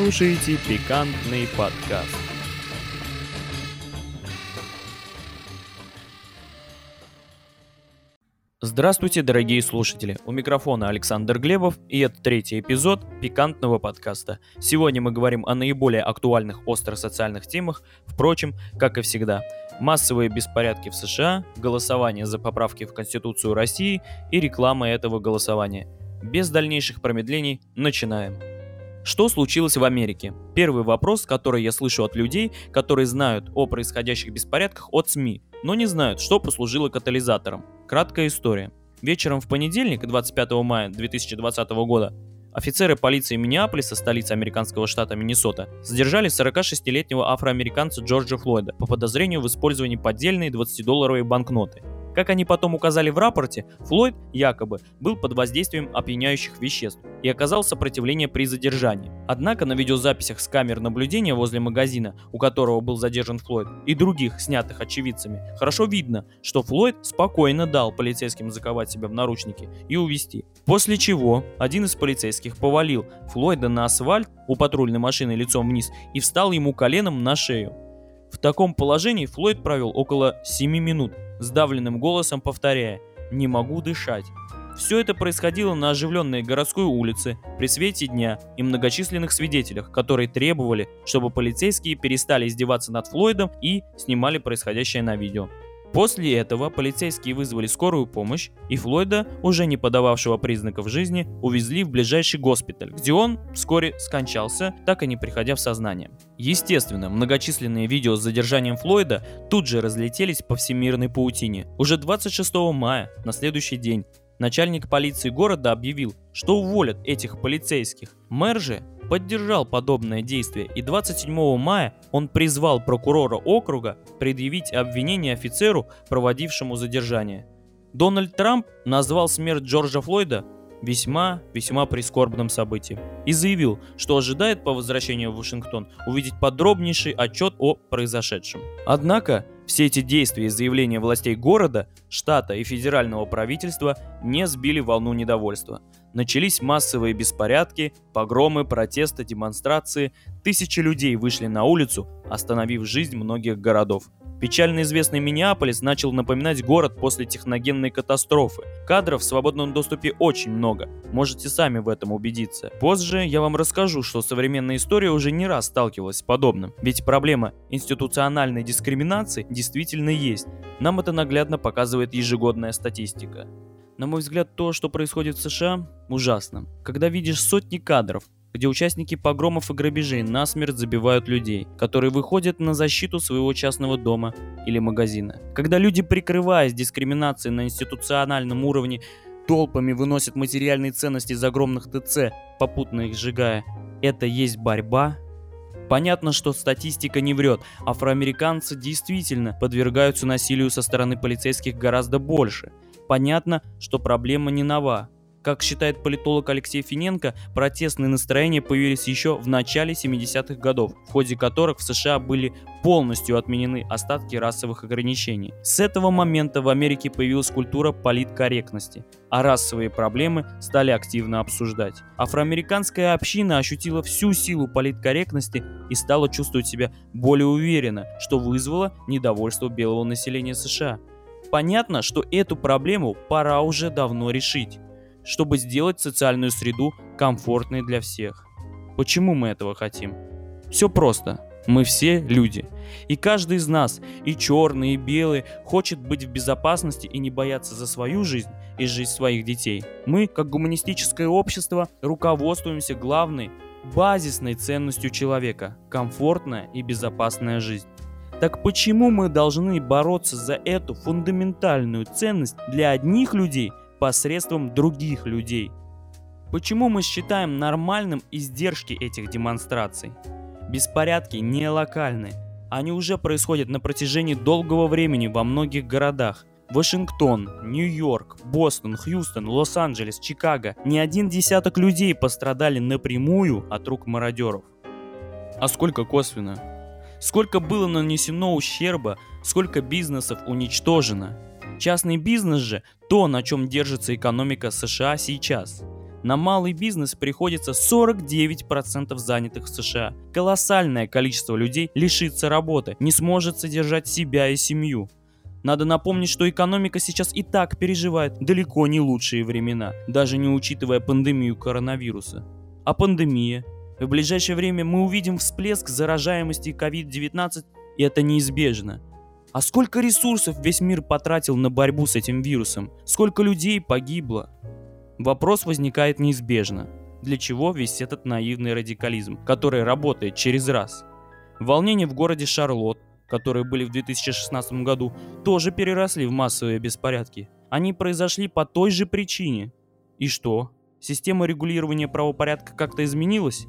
слушаете «Пикантный подкаст». Здравствуйте, дорогие слушатели! У микрофона Александр Глебов, и это третий эпизод пикантного подкаста. Сегодня мы говорим о наиболее актуальных остро-социальных темах, впрочем, как и всегда. Массовые беспорядки в США, голосование за поправки в Конституцию России и реклама этого голосования. Без дальнейших промедлений начинаем. Что случилось в Америке? Первый вопрос, который я слышу от людей, которые знают о происходящих беспорядках от СМИ, но не знают, что послужило катализатором. Краткая история. Вечером в понедельник, 25 мая 2020 года, офицеры полиции Миннеаполиса, столицы американского штата Миннесота, задержали 46-летнего афроамериканца Джорджа Флойда по подозрению в использовании поддельной 20-долларовой банкноты – как они потом указали в рапорте, Флойд якобы был под воздействием опьяняющих веществ и оказал сопротивление при задержании. Однако на видеозаписях с камер наблюдения возле магазина, у которого был задержан Флойд, и других, снятых очевидцами, хорошо видно, что Флойд спокойно дал полицейским заковать себя в наручники и увести. После чего один из полицейских повалил Флойда на асфальт у патрульной машины лицом вниз и встал ему коленом на шею. В таком положении Флойд провел около 7 минут, сдавленным голосом повторяя «Не могу дышать». Все это происходило на оживленной городской улице, при свете дня и многочисленных свидетелях, которые требовали, чтобы полицейские перестали издеваться над Флойдом и снимали происходящее на видео. После этого полицейские вызвали скорую помощь, и Флойда, уже не подававшего признаков жизни, увезли в ближайший госпиталь, где он вскоре скончался, так и не приходя в сознание. Естественно, многочисленные видео с задержанием Флойда тут же разлетелись по всемирной паутине. Уже 26 мая, на следующий день, начальник полиции города объявил, что уволят этих полицейских. Мэр же поддержал подобное действие и 27 мая он призвал прокурора округа предъявить обвинение офицеру, проводившему задержание. Дональд Трамп назвал смерть Джорджа Флойда весьма-весьма прискорбным событием и заявил, что ожидает по возвращению в Вашингтон увидеть подробнейший отчет о произошедшем. Однако все эти действия и заявления властей города, штата и федерального правительства не сбили волну недовольства. Начались массовые беспорядки, погромы, протесты, демонстрации. Тысячи людей вышли на улицу, остановив жизнь многих городов. Печально известный Миннеаполис начал напоминать город после техногенной катастрофы. Кадров в свободном доступе очень много, можете сами в этом убедиться. Позже я вам расскажу, что современная история уже не раз сталкивалась с подобным, ведь проблема институциональной дискриминации действительно есть. Нам это наглядно показывает ежегодная статистика. На мой взгляд, то, что происходит в США, ужасно. Когда видишь сотни кадров, где участники погромов и грабежей насмерть забивают людей, которые выходят на защиту своего частного дома или магазина. Когда люди, прикрываясь дискриминацией на институциональном уровне, толпами выносят материальные ценности из огромных ТЦ, попутно их сжигая. Это есть борьба? Понятно, что статистика не врет. Афроамериканцы действительно подвергаются насилию со стороны полицейских гораздо больше. Понятно, что проблема не нова. Как считает политолог Алексей Финенко, протестные настроения появились еще в начале 70-х годов, в ходе которых в США были полностью отменены остатки расовых ограничений. С этого момента в Америке появилась культура политкорректности, а расовые проблемы стали активно обсуждать. Афроамериканская община ощутила всю силу политкорректности и стала чувствовать себя более уверенно, что вызвало недовольство белого населения США. Понятно, что эту проблему пора уже давно решить чтобы сделать социальную среду комфортной для всех. Почему мы этого хотим? Все просто. Мы все люди. И каждый из нас, и черный, и белый, хочет быть в безопасности и не бояться за свою жизнь и жизнь своих детей. Мы, как гуманистическое общество, руководствуемся главной, базисной ценностью человека – комфортная и безопасная жизнь. Так почему мы должны бороться за эту фундаментальную ценность для одних людей посредством других людей. Почему мы считаем нормальным издержки этих демонстраций? Беспорядки не локальны. Они уже происходят на протяжении долгого времени во многих городах. Вашингтон, Нью-Йорк, Бостон, Хьюстон, Лос-Анджелес, Чикаго. Не один десяток людей пострадали напрямую от рук мародеров. А сколько косвенно? Сколько было нанесено ущерба, сколько бизнесов уничтожено? Частный бизнес же – то, на чем держится экономика США сейчас. На малый бизнес приходится 49% занятых в США. Колоссальное количество людей лишится работы, не сможет содержать себя и семью. Надо напомнить, что экономика сейчас и так переживает далеко не лучшие времена, даже не учитывая пандемию коронавируса. А пандемия? В ближайшее время мы увидим всплеск заражаемости COVID-19, и это неизбежно. А сколько ресурсов весь мир потратил на борьбу с этим вирусом? Сколько людей погибло? Вопрос возникает неизбежно. Для чего весь этот наивный радикализм, который работает через раз? Волнения в городе Шарлотт, которые были в 2016 году, тоже переросли в массовые беспорядки. Они произошли по той же причине. И что? Система регулирования правопорядка как-то изменилась?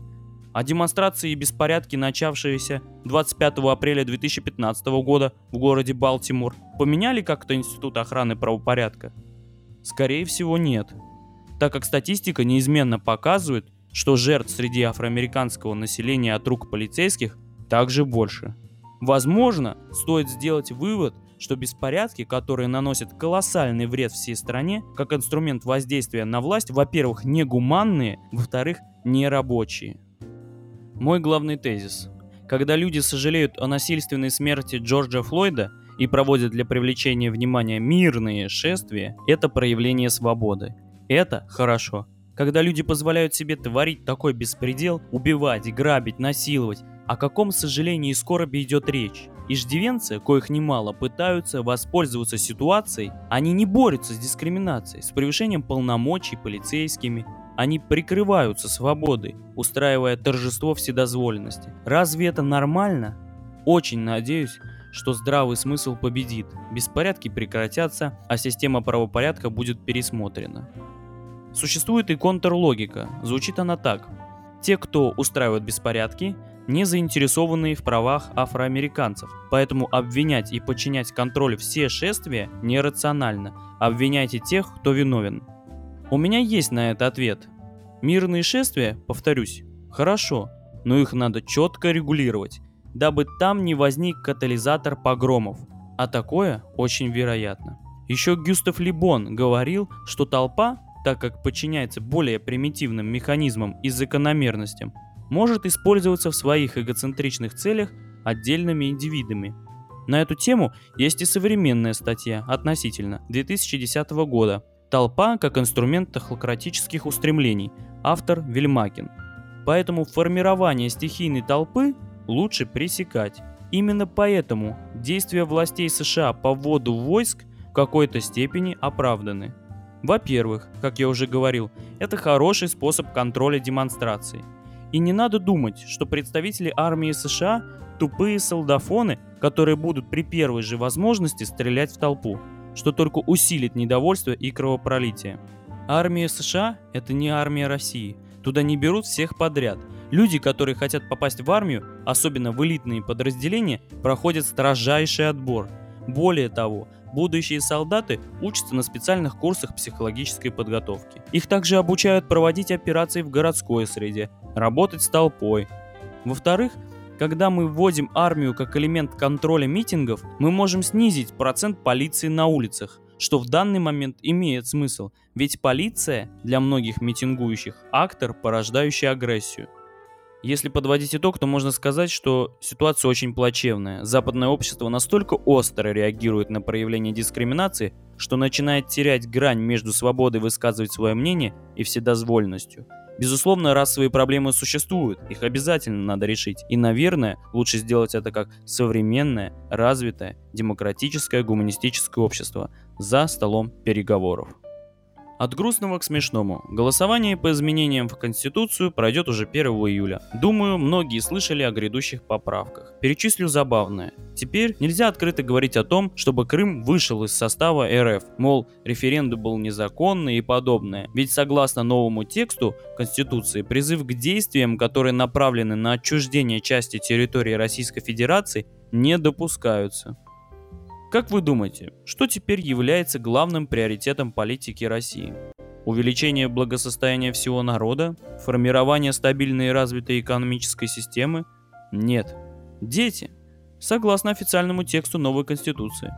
А демонстрации и беспорядки, начавшиеся 25 апреля 2015 года в городе Балтимор, поменяли как-то Институт охраны правопорядка? Скорее всего, нет. Так как статистика неизменно показывает, что жертв среди афроамериканского населения от рук полицейских также больше. Возможно, стоит сделать вывод, что беспорядки, которые наносят колоссальный вред всей стране, как инструмент воздействия на власть, во-первых, негуманные, во-вторых, нерабочие. Мой главный тезис. Когда люди сожалеют о насильственной смерти Джорджа Флойда и проводят для привлечения внимания мирные шествия, это проявление свободы. Это хорошо. Когда люди позволяют себе творить такой беспредел, убивать, грабить, насиловать, о каком сожалении и скорби идет речь? Иждивенцы, коих немало, пытаются воспользоваться ситуацией, они не борются с дискриминацией, с превышением полномочий полицейскими, они прикрываются свободой, устраивая торжество вседозволенности. Разве это нормально? Очень надеюсь, что здравый смысл победит, беспорядки прекратятся, а система правопорядка будет пересмотрена. Существует и контрлогика. Звучит она так. Те, кто устраивает беспорядки, не заинтересованные в правах афроамериканцев, поэтому обвинять и подчинять контроль все шествия нерационально. Обвиняйте тех, кто виновен. У меня есть на это ответ. Мирные шествия, повторюсь, хорошо, но их надо четко регулировать, дабы там не возник катализатор погромов, а такое очень вероятно. Еще Гюстав Либон говорил, что толпа, так как подчиняется более примитивным механизмам и закономерностям, может использоваться в своих эгоцентричных целях отдельными индивидами. На эту тему есть и современная статья относительно 2010 года «Толпа как инструмент технократических устремлений», автор Вельмакин. Поэтому формирование стихийной толпы лучше пресекать. Именно поэтому действия властей США по вводу войск в какой-то степени оправданы. Во-первых, как я уже говорил, это хороший способ контроля демонстраций – и не надо думать, что представители армии США – тупые солдафоны, которые будут при первой же возможности стрелять в толпу, что только усилит недовольство и кровопролитие. Армия США – это не армия России. Туда не берут всех подряд. Люди, которые хотят попасть в армию, особенно в элитные подразделения, проходят строжайший отбор. Более того, Будущие солдаты учатся на специальных курсах психологической подготовки. Их также обучают проводить операции в городской среде, работать с толпой. Во-вторых, когда мы вводим армию как элемент контроля митингов, мы можем снизить процент полиции на улицах, что в данный момент имеет смысл, ведь полиция для многих митингующих – актор, порождающий агрессию. Если подводить итог, то можно сказать, что ситуация очень плачевная. Западное общество настолько остро реагирует на проявление дискриминации, что начинает терять грань между свободой высказывать свое мнение и вседозволенностью. Безусловно, расовые проблемы существуют, их обязательно надо решить. И, наверное, лучше сделать это как современное, развитое, демократическое, гуманистическое общество за столом переговоров. От грустного к смешному. Голосование по изменениям в Конституцию пройдет уже 1 июля. Думаю, многие слышали о грядущих поправках. Перечислю забавное. Теперь нельзя открыто говорить о том, чтобы Крым вышел из состава РФ, мол, референдум был незаконный и подобное. Ведь согласно новому тексту Конституции, призыв к действиям, которые направлены на отчуждение части территории Российской Федерации, не допускаются. Как вы думаете, что теперь является главным приоритетом политики России? Увеличение благосостояния всего народа? Формирование стабильной и развитой экономической системы? Нет. Дети. Согласно официальному тексту новой Конституции.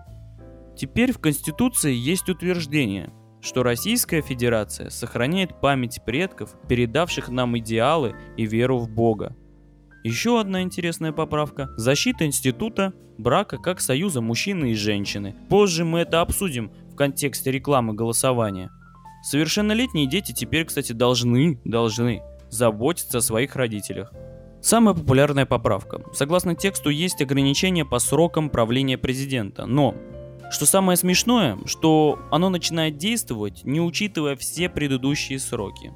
Теперь в Конституции есть утверждение, что Российская Федерация сохраняет память предков, передавших нам идеалы и веру в Бога. Еще одна интересная поправка – защита института брака как союза мужчины и женщины. Позже мы это обсудим в контексте рекламы голосования. Совершеннолетние дети теперь, кстати, должны, должны заботиться о своих родителях. Самая популярная поправка. Согласно тексту, есть ограничения по срокам правления президента, но что самое смешное, что оно начинает действовать, не учитывая все предыдущие сроки.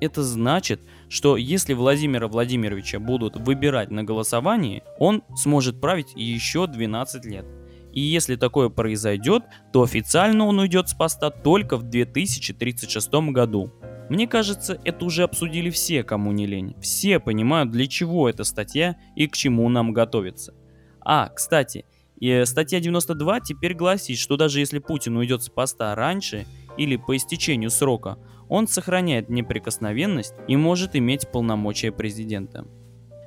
Это значит, что если Владимира Владимировича будут выбирать на голосовании, он сможет править еще 12 лет. И если такое произойдет, то официально он уйдет с поста только в 2036 году. Мне кажется, это уже обсудили все, кому не лень. Все понимают, для чего эта статья и к чему нам готовиться. А, кстати, и статья 92 теперь гласит, что даже если Путин уйдет с поста раньше или по истечению срока, он сохраняет неприкосновенность и может иметь полномочия президента.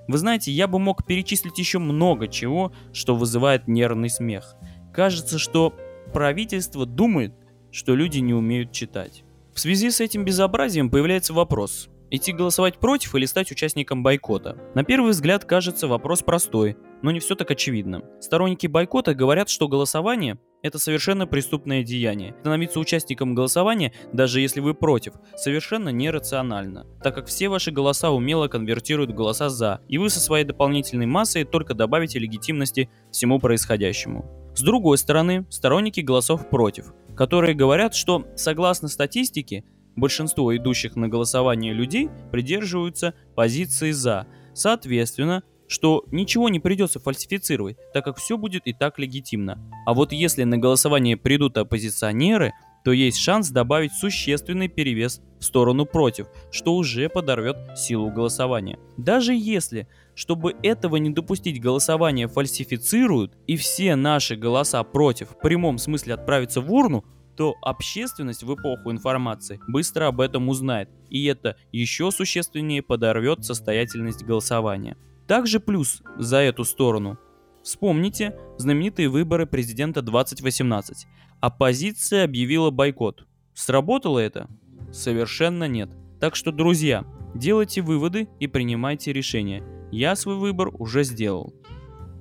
Вы знаете, я бы мог перечислить еще много чего, что вызывает нервный смех. Кажется, что правительство думает, что люди не умеют читать. В связи с этим безобразием появляется вопрос, идти голосовать против или стать участником бойкота. На первый взгляд кажется вопрос простой, но не все так очевидно. Сторонники бойкота говорят, что голосование – это совершенно преступное деяние. Становиться участником голосования, даже если вы против, совершенно нерационально, так как все ваши голоса умело конвертируют в голоса «за», и вы со своей дополнительной массой только добавите легитимности всему происходящему. С другой стороны, сторонники голосов против – которые говорят, что, согласно статистике, большинство идущих на голосование людей придерживаются позиции «за». Соответственно, что ничего не придется фальсифицировать, так как все будет и так легитимно. А вот если на голосование придут оппозиционеры, то есть шанс добавить существенный перевес в сторону против, что уже подорвет силу голосования. Даже если, чтобы этого не допустить, голосование фальсифицируют и все наши голоса против в прямом смысле отправятся в урну, то общественность в эпоху информации быстро об этом узнает, и это еще существеннее подорвет состоятельность голосования. Также плюс за эту сторону. Вспомните знаменитые выборы президента 2018. Оппозиция объявила бойкот. Сработало это? Совершенно нет. Так что, друзья, делайте выводы и принимайте решения. Я свой выбор уже сделал.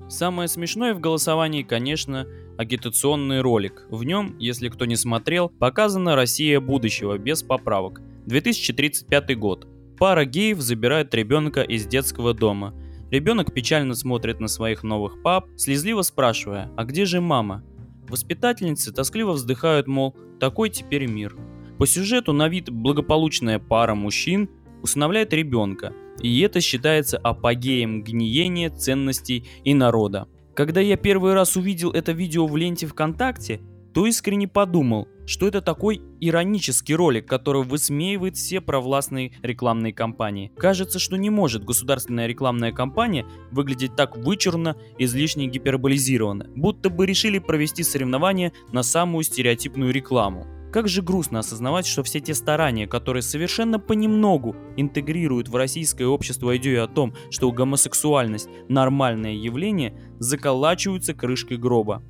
Самое смешное в голосовании, конечно, агитационный ролик. В нем, если кто не смотрел, показана Россия будущего без поправок. 2035 год. Пара геев забирает ребенка из детского дома. Ребенок печально смотрит на своих новых пап, слезливо спрашивая, а где же мама? Воспитательницы тоскливо вздыхают, мол, такой теперь мир. По сюжету на вид благополучная пара мужчин усыновляет ребенка, и это считается апогеем гниения ценностей и народа. Когда я первый раз увидел это видео в ленте ВКонтакте, то искренне подумал, что это такой иронический ролик, который высмеивает все провластные рекламные кампании. Кажется, что не может государственная рекламная кампания выглядеть так вычурно, излишне гиперболизированно, будто бы решили провести соревнование на самую стереотипную рекламу. Как же грустно осознавать, что все те старания, которые совершенно понемногу интегрируют в российское общество идею о том, что гомосексуальность – нормальное явление, заколачиваются крышкой гроба.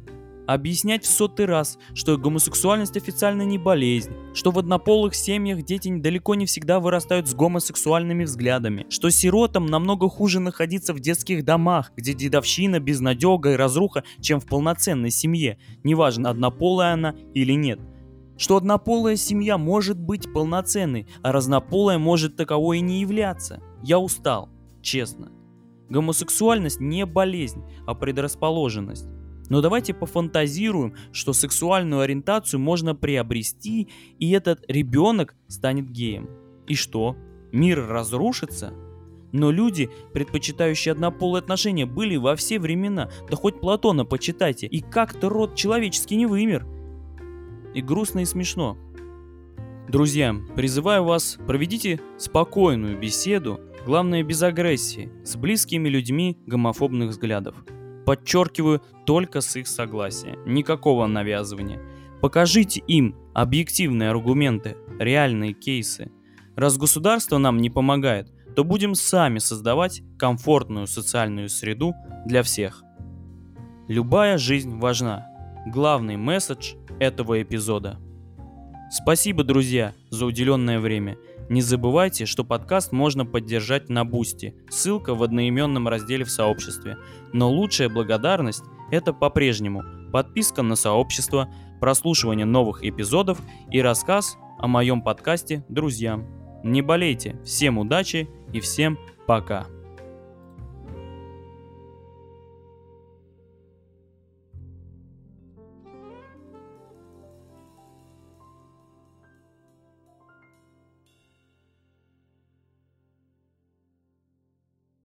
Объяснять в сотый раз, что гомосексуальность официально не болезнь, что в однополых семьях дети далеко не всегда вырастают с гомосексуальными взглядами, что сиротам намного хуже находиться в детских домах, где дедовщина, безнадега и разруха, чем в полноценной семье, неважно однополая она или нет. Что однополая семья может быть полноценной, а разнополая может таковой и не являться. Я устал, честно. Гомосексуальность не болезнь, а предрасположенность. Но давайте пофантазируем, что сексуальную ориентацию можно приобрести, и этот ребенок станет геем. И что? Мир разрушится? Но люди, предпочитающие однополые отношения, были во все времена. Да хоть Платона почитайте. И как-то род человеческий не вымер. И грустно и смешно. Друзья, призываю вас, проведите спокойную беседу, главное без агрессии, с близкими людьми гомофобных взглядов. Подчеркиваю, только с их согласия. Никакого навязывания. Покажите им объективные аргументы, реальные кейсы. Раз государство нам не помогает, то будем сами создавать комфортную социальную среду для всех. Любая жизнь важна. Главный месседж этого эпизода. Спасибо, друзья, за уделенное время. Не забывайте, что подкаст можно поддержать на Boosty, ссылка в одноименном разделе в сообществе. Но лучшая благодарность – это по-прежнему подписка на сообщество, прослушивание новых эпизодов и рассказ о моем подкасте друзьям. Не болейте, всем удачи и всем пока.